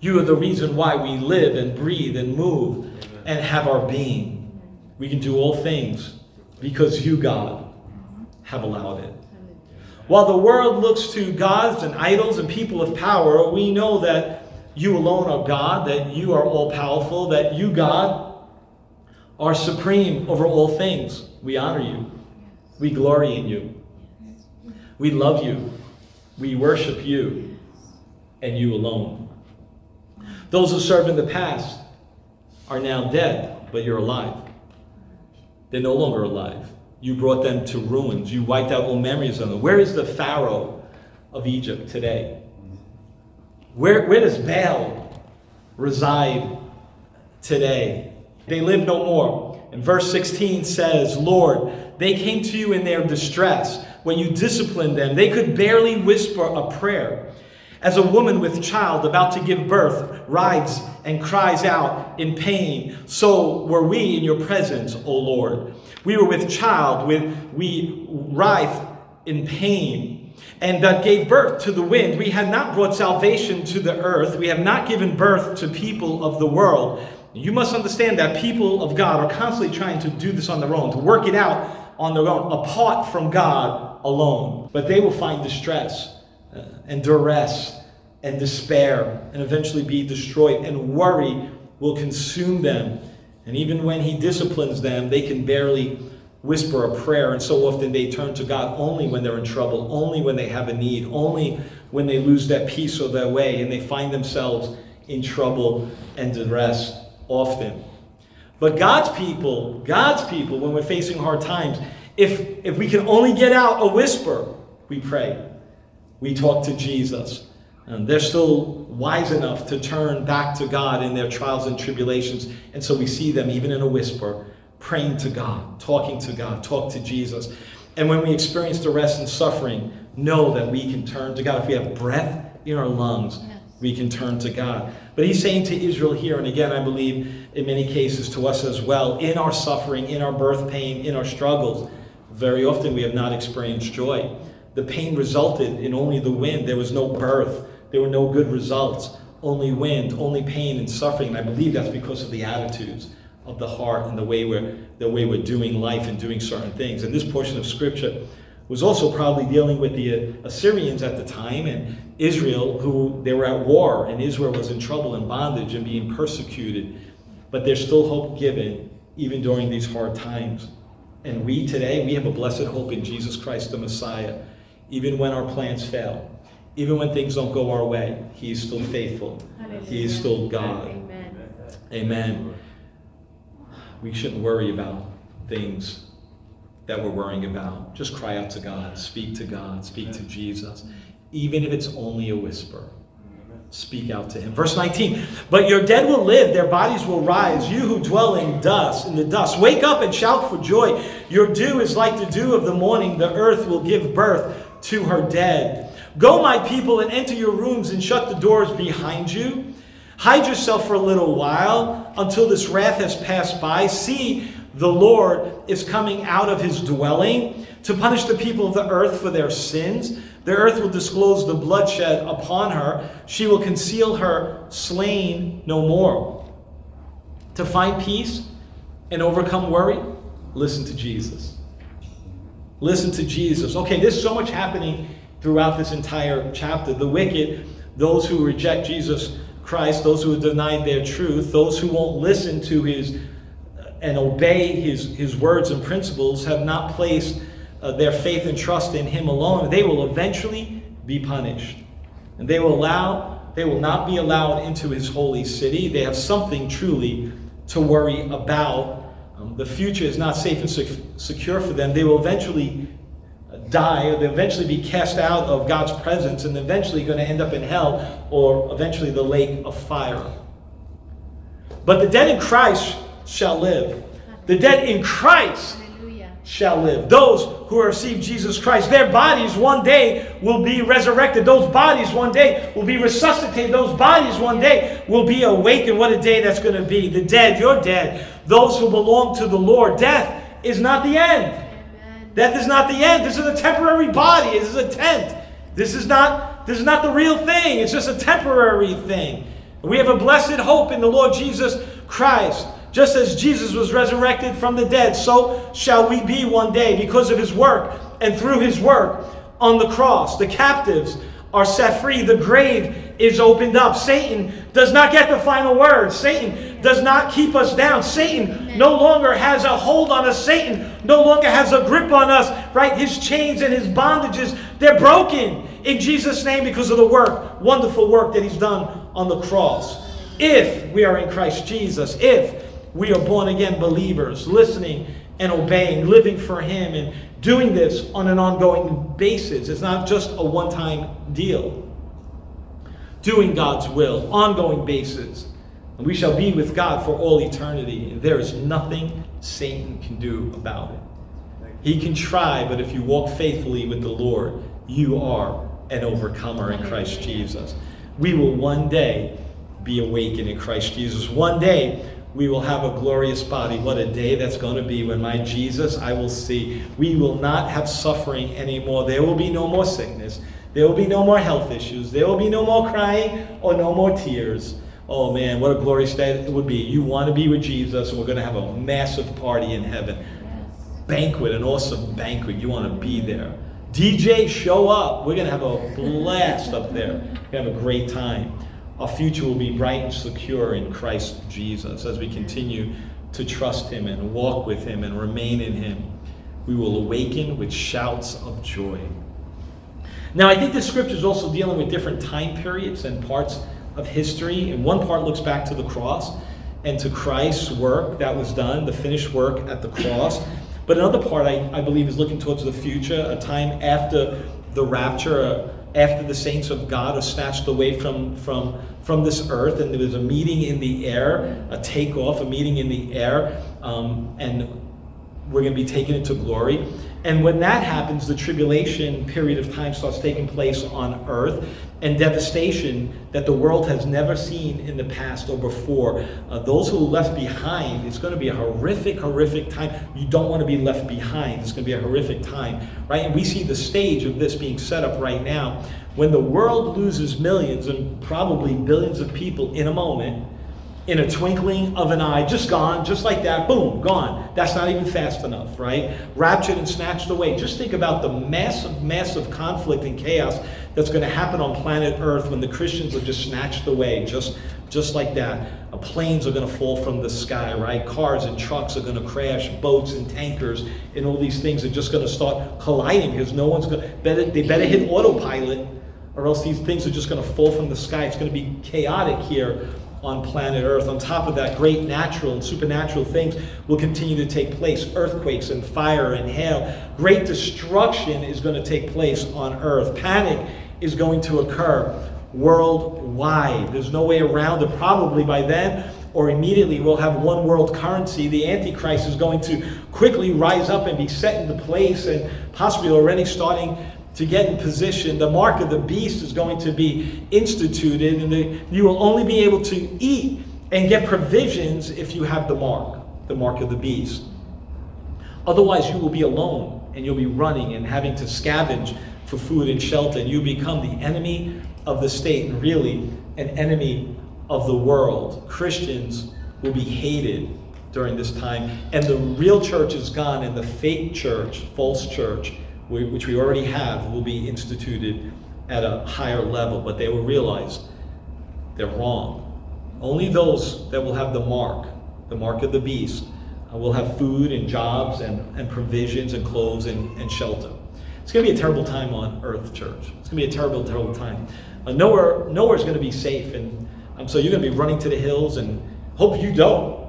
You are the reason why we live and breathe and move and have our being. We can do all things because you, God, have allowed it. While the world looks to gods and idols and people of power, we know that you alone are God, that you are all powerful, that you, God, are supreme over all things. We honor you. We glory in you. We love you. We worship you and you alone. Those who served in the past are now dead, but you're alive. They're no longer alive. You brought them to ruins. You wiped out all memories of them. Where is the Pharaoh of Egypt today? Where, where does Baal reside today? They live no more. And verse 16 says, Lord, they came to you in their distress. When you disciplined them, they could barely whisper a prayer. As a woman with child about to give birth rides and cries out in pain, so were we in your presence, O Lord. We were with child, when we writhed in pain, and that gave birth to the wind. We had not brought salvation to the earth. We have not given birth to people of the world. You must understand that people of God are constantly trying to do this on their own, to work it out on their own, apart from God alone. But they will find distress uh, and duress and despair and eventually be destroyed, and worry will consume them and even when He disciplines them, they can barely whisper a prayer. And so often they turn to God only when they're in trouble, only when they have a need, only when they lose that peace or their way, and they find themselves in trouble and distress often. But God's people, God's people, when we're facing hard times, if, if we can only get out a whisper, we pray. We talk to Jesus. And they're still wise enough to turn back to God in their trials and tribulations. And so we see them, even in a whisper, praying to God, talking to God, talk to Jesus. And when we experience the rest and suffering, know that we can turn to God. If we have breath in our lungs. We can turn to God. But he's saying to Israel here, and again, I believe in many cases to us as well, in our suffering, in our birth pain, in our struggles, very often we have not experienced joy. The pain resulted in only the wind, there was no birth. There were no good results, only wind, only pain and suffering. And I believe that's because of the attitudes of the heart and the way we're, the way we're doing life and doing certain things. And this portion of scripture was also probably dealing with the uh, Assyrians at the time and Israel, who they were at war, and Israel was in trouble and bondage and being persecuted. But there's still hope given even during these hard times. And we today, we have a blessed hope in Jesus Christ the Messiah, even when our plans fail. Even when things don't go our way, He is still faithful. He is still God. Amen. Amen. We shouldn't worry about things. that we're worrying about. Just cry out to God, speak to God, speak to Jesus, even if it's only a whisper. Speak out to him. Verse 19, but your dead will live, their bodies will rise. You who dwell in dust, in the dust, wake up and shout for joy. Your dew is like the dew of the morning. The earth will give birth to her dead. Go, my people, and enter your rooms and shut the doors behind you. Hide yourself for a little while until this wrath has passed by. See, the Lord is coming out of his dwelling to punish the people of the earth for their sins. The earth will disclose the bloodshed upon her. She will conceal her slain no more. To find peace and overcome worry, listen to Jesus. Listen to Jesus. Okay, there's so much happening throughout this entire chapter. The wicked, those who reject Jesus Christ, those who have denied their truth, those who won't listen to his and obey his, his words and principles have not placed uh, their faith and trust in him alone, they will eventually be punished. And they will allow, they will not be allowed into his holy city. They have something truly to worry about. Um, the future is not safe and sec- secure for them. They will eventually uh, die, or they'll eventually be cast out of God's presence, and eventually going to end up in hell or eventually the lake of fire. But the dead in Christ shall live. The dead in Christ shall live. Those who receive Jesus Christ, their bodies one day will be resurrected. Those bodies one day will be resuscitated. Those bodies one day will be awakened. What a day that's going to be. The dead, you're dead. Those who belong to the Lord. Death is not the end. Amen. Death is not the end. This is a temporary body. This is a tent. This is not this is not the real thing. It's just a temporary thing. We have a blessed hope in the Lord Jesus Christ. Just as Jesus was resurrected from the dead, so shall we be one day because of his work and through his work on the cross. The captives are set free. The grave is opened up. Satan does not get the final word. Satan does not keep us down. Satan no longer has a hold on us. Satan no longer has a grip on us, right? His chains and his bondages, they're broken in Jesus' name because of the work, wonderful work that he's done on the cross. If we are in Christ Jesus, if we are born again believers, listening and obeying, living for Him, and doing this on an ongoing basis. It's not just a one time deal. Doing God's will, ongoing basis. And we shall be with God for all eternity. And there is nothing Satan can do about it. He can try, but if you walk faithfully with the Lord, you are an overcomer in Christ Jesus. We will one day be awakened in Christ Jesus. One day, we will have a glorious body. What a day that's going to be when my Jesus I will see. We will not have suffering anymore. There will be no more sickness. There will be no more health issues. There will be no more crying or no more tears. Oh man, what a glorious day it would be. You want to be with Jesus, and we're going to have a massive party in heaven. Banquet, an awesome banquet. You want to be there. DJ, show up. We're going to have a blast up there. We're going to have a great time our future will be bright and secure in Christ Jesus as we continue to trust Him and walk with Him and remain in Him. We will awaken with shouts of joy. Now, I think the scripture is also dealing with different time periods and parts of history. And one part looks back to the cross and to Christ's work that was done, the finished work at the cross. But another part, I, I believe, is looking towards the future, a time after the rapture, after the saints of God are snatched away from, from, from this earth, and there was a meeting in the air, a takeoff, a meeting in the air, um, and we're going to be taken into glory. And when that happens, the tribulation period of time starts taking place on earth and devastation that the world has never seen in the past or before. Uh, those who are left behind, it's going to be a horrific, horrific time. You don't want to be left behind. It's going to be a horrific time, right? And we see the stage of this being set up right now. When the world loses millions and probably billions of people in a moment, in a twinkling of an eye, just gone, just like that, boom, gone. That's not even fast enough, right? Raptured and snatched away. Just think about the massive, massive conflict and chaos that's going to happen on planet Earth when the Christians are just snatched away, just, just like that. Uh, planes are going to fall from the sky, right? Cars and trucks are going to crash, boats and tankers, and all these things are just going to start colliding because no one's going to, better, they better hit autopilot or else these things are just going to fall from the sky. It's going to be chaotic here on planet Earth. On top of that, great natural and supernatural things will continue to take place earthquakes and fire and hail. Great destruction is going to take place on Earth. Panic is going to occur worldwide. There's no way around it. Probably by then or immediately we'll have one world currency. The Antichrist is going to quickly rise up and be set into place and possibly already starting to get in position. The mark of the beast is going to be instituted, and the, you will only be able to eat and get provisions if you have the mark, the mark of the beast. Otherwise, you will be alone and you'll be running and having to scavenge for food and shelter, and you become the enemy of the state and really an enemy of the world. Christians will be hated during this time, and the real church is gone, and the fake church, false church, which we already have, will be instituted at a higher level, but they will realize they're wrong. Only those that will have the mark, the mark of the beast, uh, will have food and jobs and, and provisions and clothes and, and shelter. It's going to be a terrible time on earth, church. It's going to be a terrible, terrible time. Uh, nowhere, is going to be safe, and um, so you're going to be running to the hills, and hope you don't.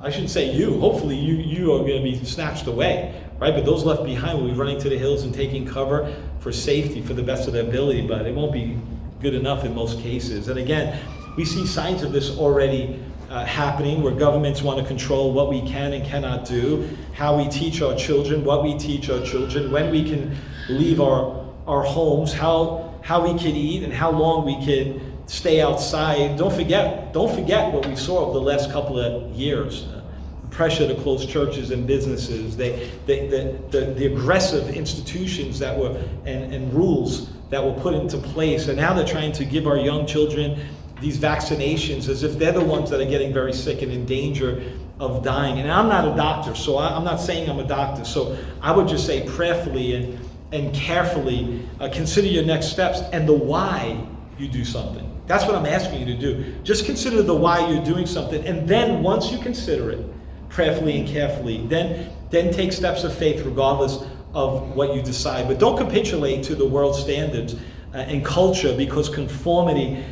I shouldn't say you. Hopefully, you you are going to be snatched away right? But those left behind will be running to the hills and taking cover for safety for the best of their ability, but it won't be good enough in most cases. And again, we see signs of this already uh, happening where governments want to control what we can and cannot do, how we teach our children, what we teach our children, when we can leave our, our homes, how, how we can eat, and how long we can stay outside. Don't forget, don't forget what we saw over the last couple of years uh, pressure to close churches and businesses, they, they, the, the, the aggressive institutions that were and, and rules that were put into place. And now they're trying to give our young children these vaccinations as if they're the ones that are getting very sick and in danger of dying. And I'm not a doctor, so I, am not saying I'm a doctor. So I would just say prayerfully and, and carefully uh, consider your next steps and the why you do something. That's what I'm asking you to do. Just consider the why you're doing something. And then once you consider it, prayerfully and carefully. Then, then take steps of faith regardless of what you decide. But don't capitulate to the world standards uh, and culture because conformity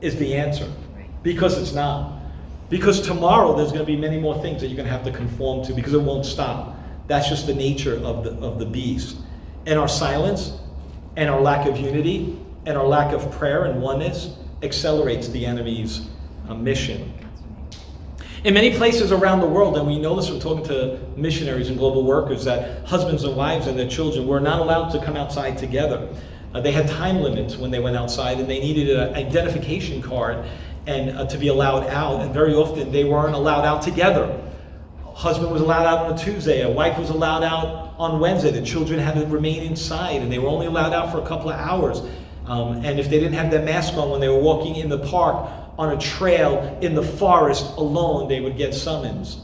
is the answer. Because it's not. Because tomorrow there's going to be many more things that you're going to have to conform to because it won't stop. That's just the nature of the, of the beast. And our silence and our lack of unity and our lack of prayer and oneness accelerates the enemy's uh, mission. In many places around the world, and we know this from talking to missionaries and global workers, that husbands and wives and their children were not allowed to come outside together. Uh, they had time limits when they went outside, and they needed an identification card and uh, to be allowed out. And very often, they weren't allowed out together. Husband was allowed out on a Tuesday. A wife was allowed out on Wednesday. The children had to remain inside, and they were only allowed out for a couple of hours. Um, and if they didn't have their mask on when they were walking in the park, on a trail in the forest alone, they would get summons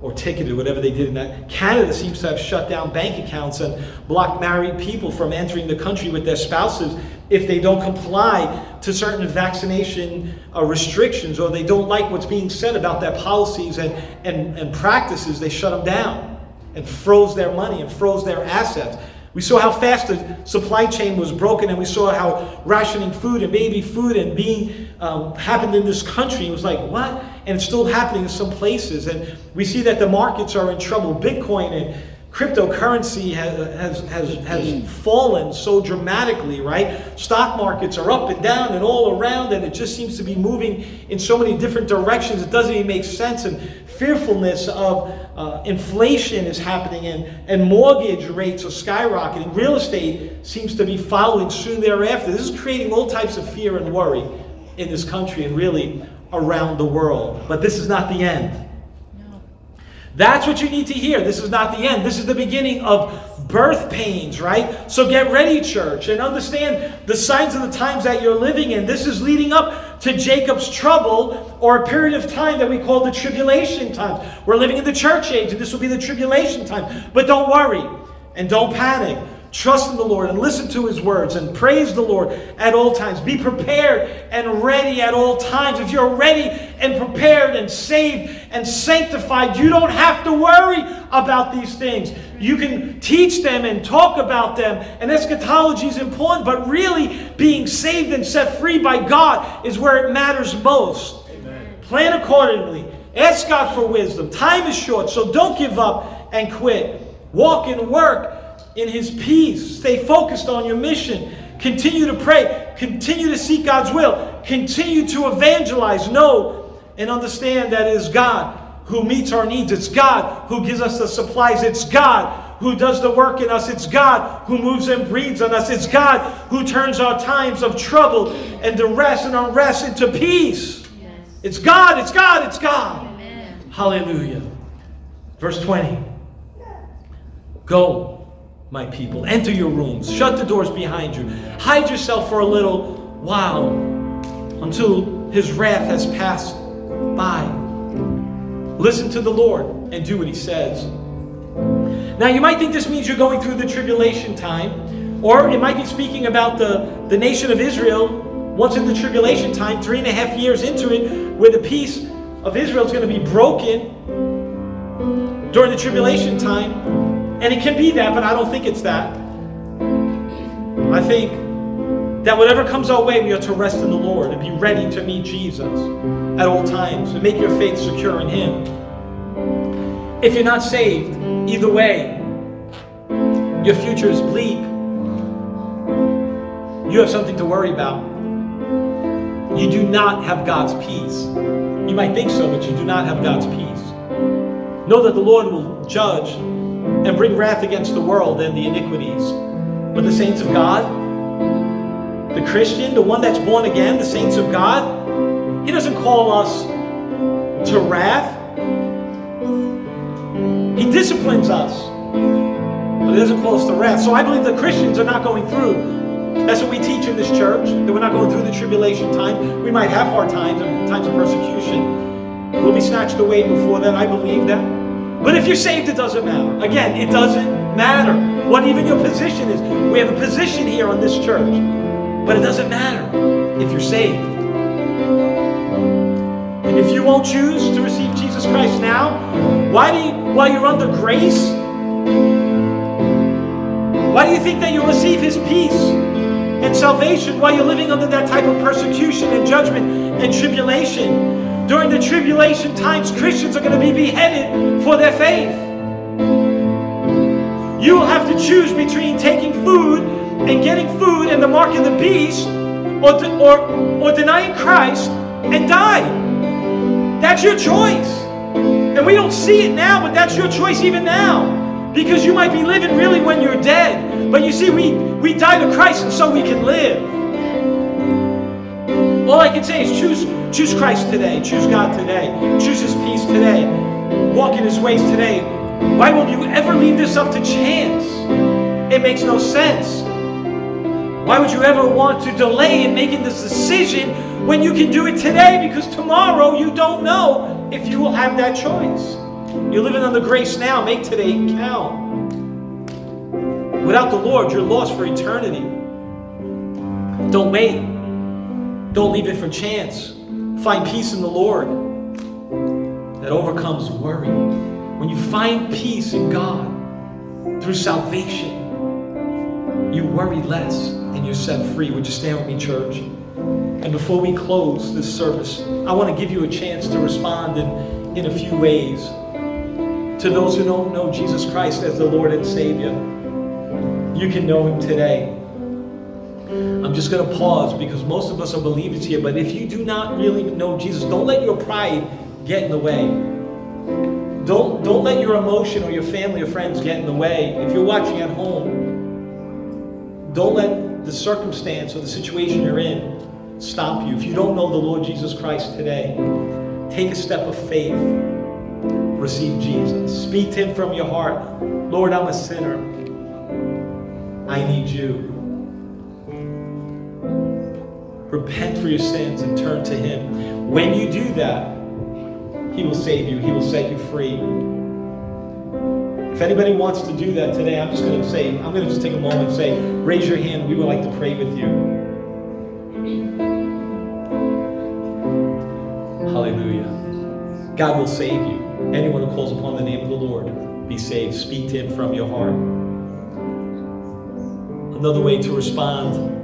or ticketed, whatever they did in that. Canada seems to have shut down bank accounts and blocked married people from entering the country with their spouses if they don't comply to certain vaccination uh, restrictions or they don't like what's being said about their policies and, and, and practices, they shut them down and froze their money and froze their assets. We saw how fast the supply chain was broken, and we saw how rationing food and baby food and being um, happened in this country. It was like, what? And it's still happening in some places. And we see that the markets are in trouble. Bitcoin and cryptocurrency has, has, has, fallen so dramatically, right? Stock markets are up and down and all around, and it just seems to be moving in so many different directions. It doesn't even make sense. And fearfulness of uh, inflation is happening and, and mortgage rates are skyrocketing. Real estate seems to be following soon thereafter. This is creating all types of fear and worry in this country and really around the world. But this is not the end. That's what you need to hear. This is not the end. This is the beginning of birth pains, right? So get ready, church, and understand the signs of the times that you're living in. This is leading up to Jacob's trouble or a period of time that we call the tribulation times. We're living in the church age, and this will be the tribulation time. But don't worry and don't panic. Trust in the Lord and listen to his words and praise the Lord at all times. Be prepared and ready at all times. If you're ready and prepared and saved and sanctified, you don't have to worry about these things. You can teach them and talk about them, and eschatology is important, but really being saved and set free by God is where it matters most. Amen. Plan accordingly. Ask God for wisdom. Time is short, so don't give up and quit. Walk and work in His peace. Stay focused on your mission. Continue to pray. Continue to seek God's will. Continue to evangelize. Know and understand that it is God who meets our needs. It's God who gives us the supplies. It's God who does the work in us. It's God who moves and breathes on us. It's God who turns our times of trouble and duress and unrest into peace. Yes. It's God, it's God, it's God. Amen. Hallelujah. Verse 20. Go, my people, enter your rooms, shut the doors behind you, hide yourself for a little while until his wrath has passed by. Listen to the Lord and do what he says. Now, you might think this means you're going through the tribulation time, or it might be speaking about the, the nation of Israel once in the tribulation time, three and a half years into it, where the peace of Israel is going to be broken during the tribulation time. And it can be that, but I don't think it's that. I think that whatever comes our way, we are to rest in the Lord and be ready to meet Jesus at all times and make your faith secure in Him. If you're not saved, either way, your future is bleak. You have something to worry about. You do not have God's peace. You might think so, but you do not have God's peace. Know that the Lord will judge and bring wrath against the world and the iniquities. But the saints of God, the Christian, the one that's born again, the saints of God, He doesn't call us to wrath. He disciplines us, but He doesn't call us to wrath. So I believe that Christians are not going through. That's what we teach in this church, that we're not going through the tribulation time. We might have hard times and times of persecution. We'll be snatched away before that. I believe that. But if you're saved, it doesn't matter. Again, it doesn't matter what even your position is. We have a position here on this church, but it doesn't matter if you're saved. And if you won't choose to receive Jesus Christ now, why do you, while you're under grace, why do you think that you'll receive His peace and salvation while you're living under that type of persecution and judgment and tribulation? During the tribulation times, Christians are going to be beheaded for their faith. You will have to choose between taking food and getting food and the mark of the beast or, de- or, or denying Christ and die. That's your choice. And we don't see it now, but that's your choice even now. Because you might be living really when you're dead. But you see, we, we die to Christ and so we can live. All I can say is choose, choose Christ today. Choose God today. Choose His peace today. Walk in His ways today. Why will you ever leave this up to chance? It makes no sense. Why would you ever want to delay in making this decision when you can do it today because tomorrow you don't know if you will have that choice. You're living on the grace now. Make today count. Without the Lord, you're lost for eternity. Don't wait. Don't leave it for chance. Find peace in the Lord that overcomes worry. When you find peace in God through salvation, you worry less and you're set free. Would you stand with me, church? And before we close this service, I want to give you a chance to respond in, in a few ways to those who don't know Jesus Christ as the Lord and Savior. You can know Him today. I'm just going to pause because most of us are believers here, but if you do not really know Jesus, don't let your pride get in the way. Don't, don't let your emotion or your family or friends get in the way. If you're watching at home, don't let the circumstance or the situation you're in stop you. If you don't know the Lord Jesus Christ today, take a step of faith. Receive Jesus. Speak to Him from your heart. Lord, I'm a sinner. I need you. Repent for your sins and turn to Him. When you do that, He will save you, He will set you free. If anybody wants to do that today, I'm just going to say, I'm going to just take a moment and say, raise your hand. We would like to pray with you. Hallelujah. God will save you. Anyone who calls upon the name of the Lord, be saved. Speak to him from your heart. Another way to respond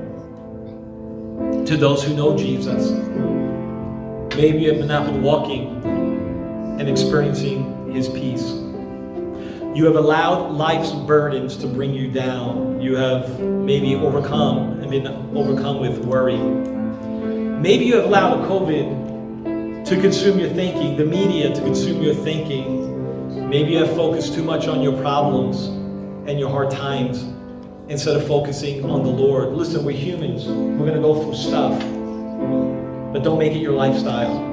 to those who know Jesus. Maybe you have been walking and experiencing His peace. You have allowed life's burdens to bring you down. You have maybe overcome and been overcome with worry. Maybe you have allowed COVID to consume your thinking, the media to consume your thinking. Maybe you have focused too much on your problems and your hard times instead of focusing on the Lord. Listen, we're humans. We're going to go through stuff, but don't make it your lifestyle.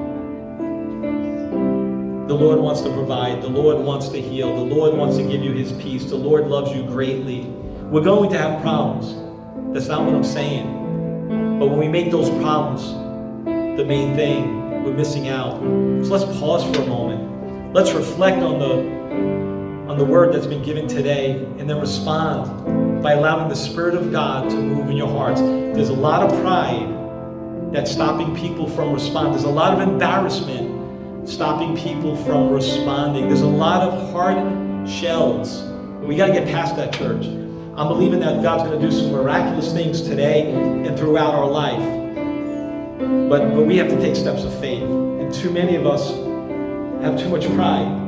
The Lord wants to provide. The Lord wants to heal. The Lord wants to give you His peace. The Lord loves you greatly. We're going to have problems. That's not what I'm saying. But when we make those problems the main thing, we're missing out. So let's pause for a moment. Let's reflect on the on the word that's been given today and then respond by allowing the Spirit of God to move in your hearts. There's a lot of pride that's stopping people from responding. There's a lot of embarrassment stopping people from responding. There's a lot of hard shells. We got to get past that, church. I'm believing that God's going to do some miraculous things today and throughout our life. But, but we have to take steps of faith. And too many of us have too much pride.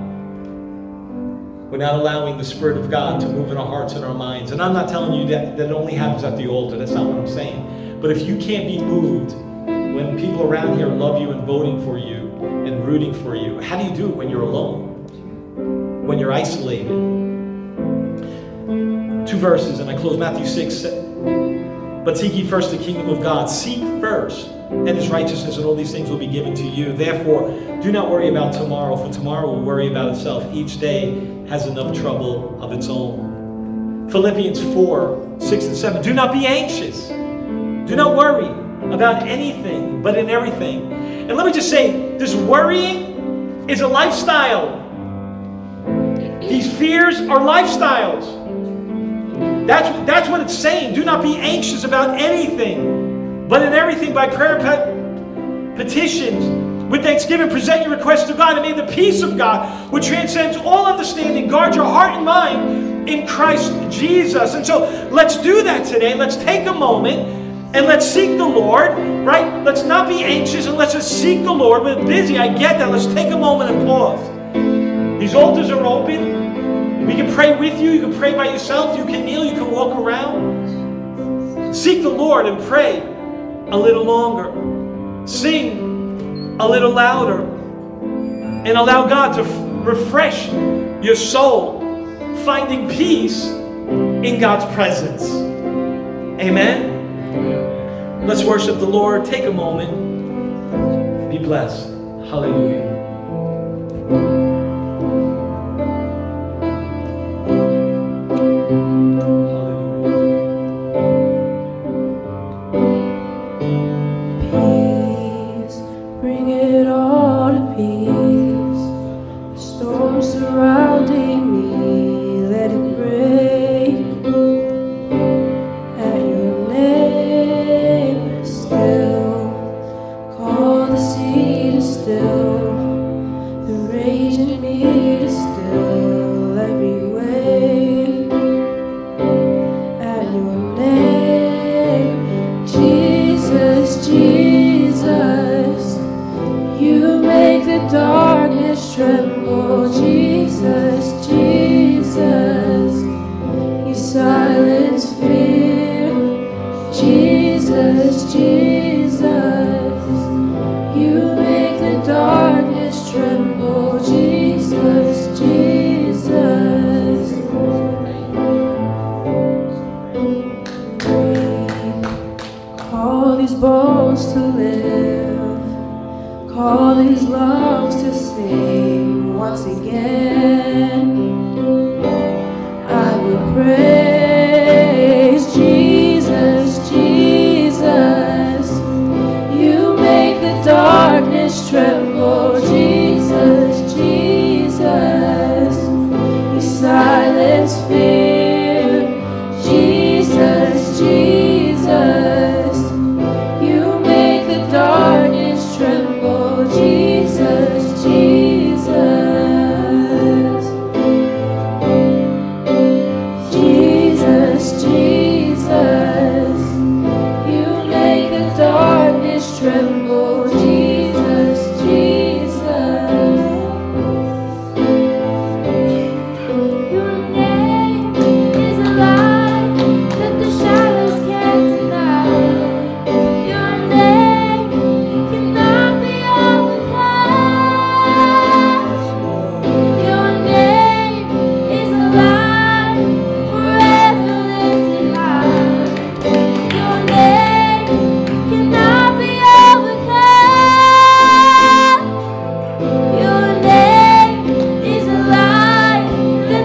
We're not allowing the Spirit of God to move in our hearts and our minds. And I'm not telling you that, that only happens at the altar. That's not what I'm saying. But if you can't be moved when people around here love you and voting for you, and rooting for you. How do you do it when you're alone? When you're isolated? Two verses, and I close Matthew 6. But seek ye first the kingdom of God. Seek first and his righteousness, and all these things will be given to you. Therefore, do not worry about tomorrow, for tomorrow will worry about itself. Each day has enough trouble of its own. Philippians 4 6 and 7. Do not be anxious. Do not worry about anything, but in everything. And let me just say this worrying is a lifestyle. These fears are lifestyles. That's, that's what it's saying. Do not be anxious about anything, but in everything by prayer petitions. With thanksgiving, present your requests to God, and may the peace of God, which transcends all understanding, guard your heart and mind in Christ Jesus. And so let's do that today. Let's take a moment and let's seek the Lord, right? Let's not be anxious and let's just seek the Lord. We're busy, I get that. Let's take a moment and pause. These altars are open. We can pray with you. You can pray by yourself. You can kneel. You can walk around. Seek the Lord and pray a little longer. Sing a little louder. And allow God to f- refresh your soul, finding peace in God's presence. Amen. Let's worship the Lord. Take a moment. Be blessed. Hallelujah.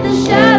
the shadow.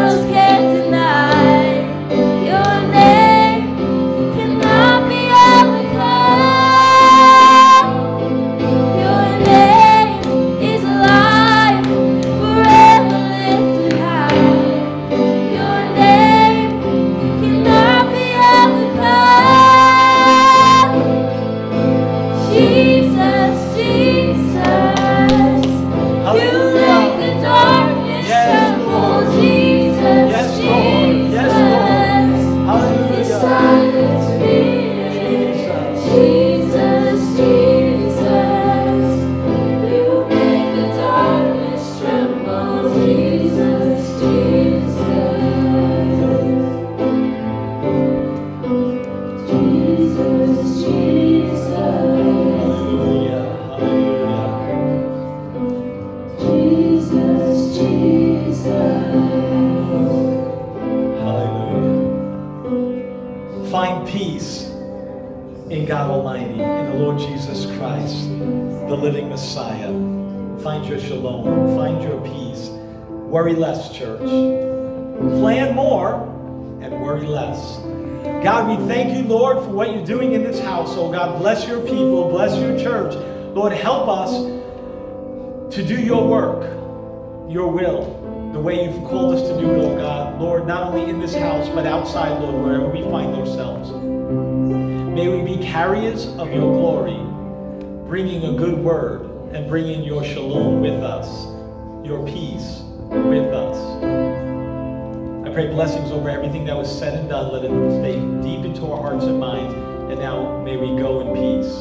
Outside, Lord, wherever we find ourselves. May we be carriers of your glory, bringing a good word and bringing your shalom with us, your peace with us. I pray blessings over everything that was said and done. Let it stay deep into our hearts and minds. And now may we go in peace.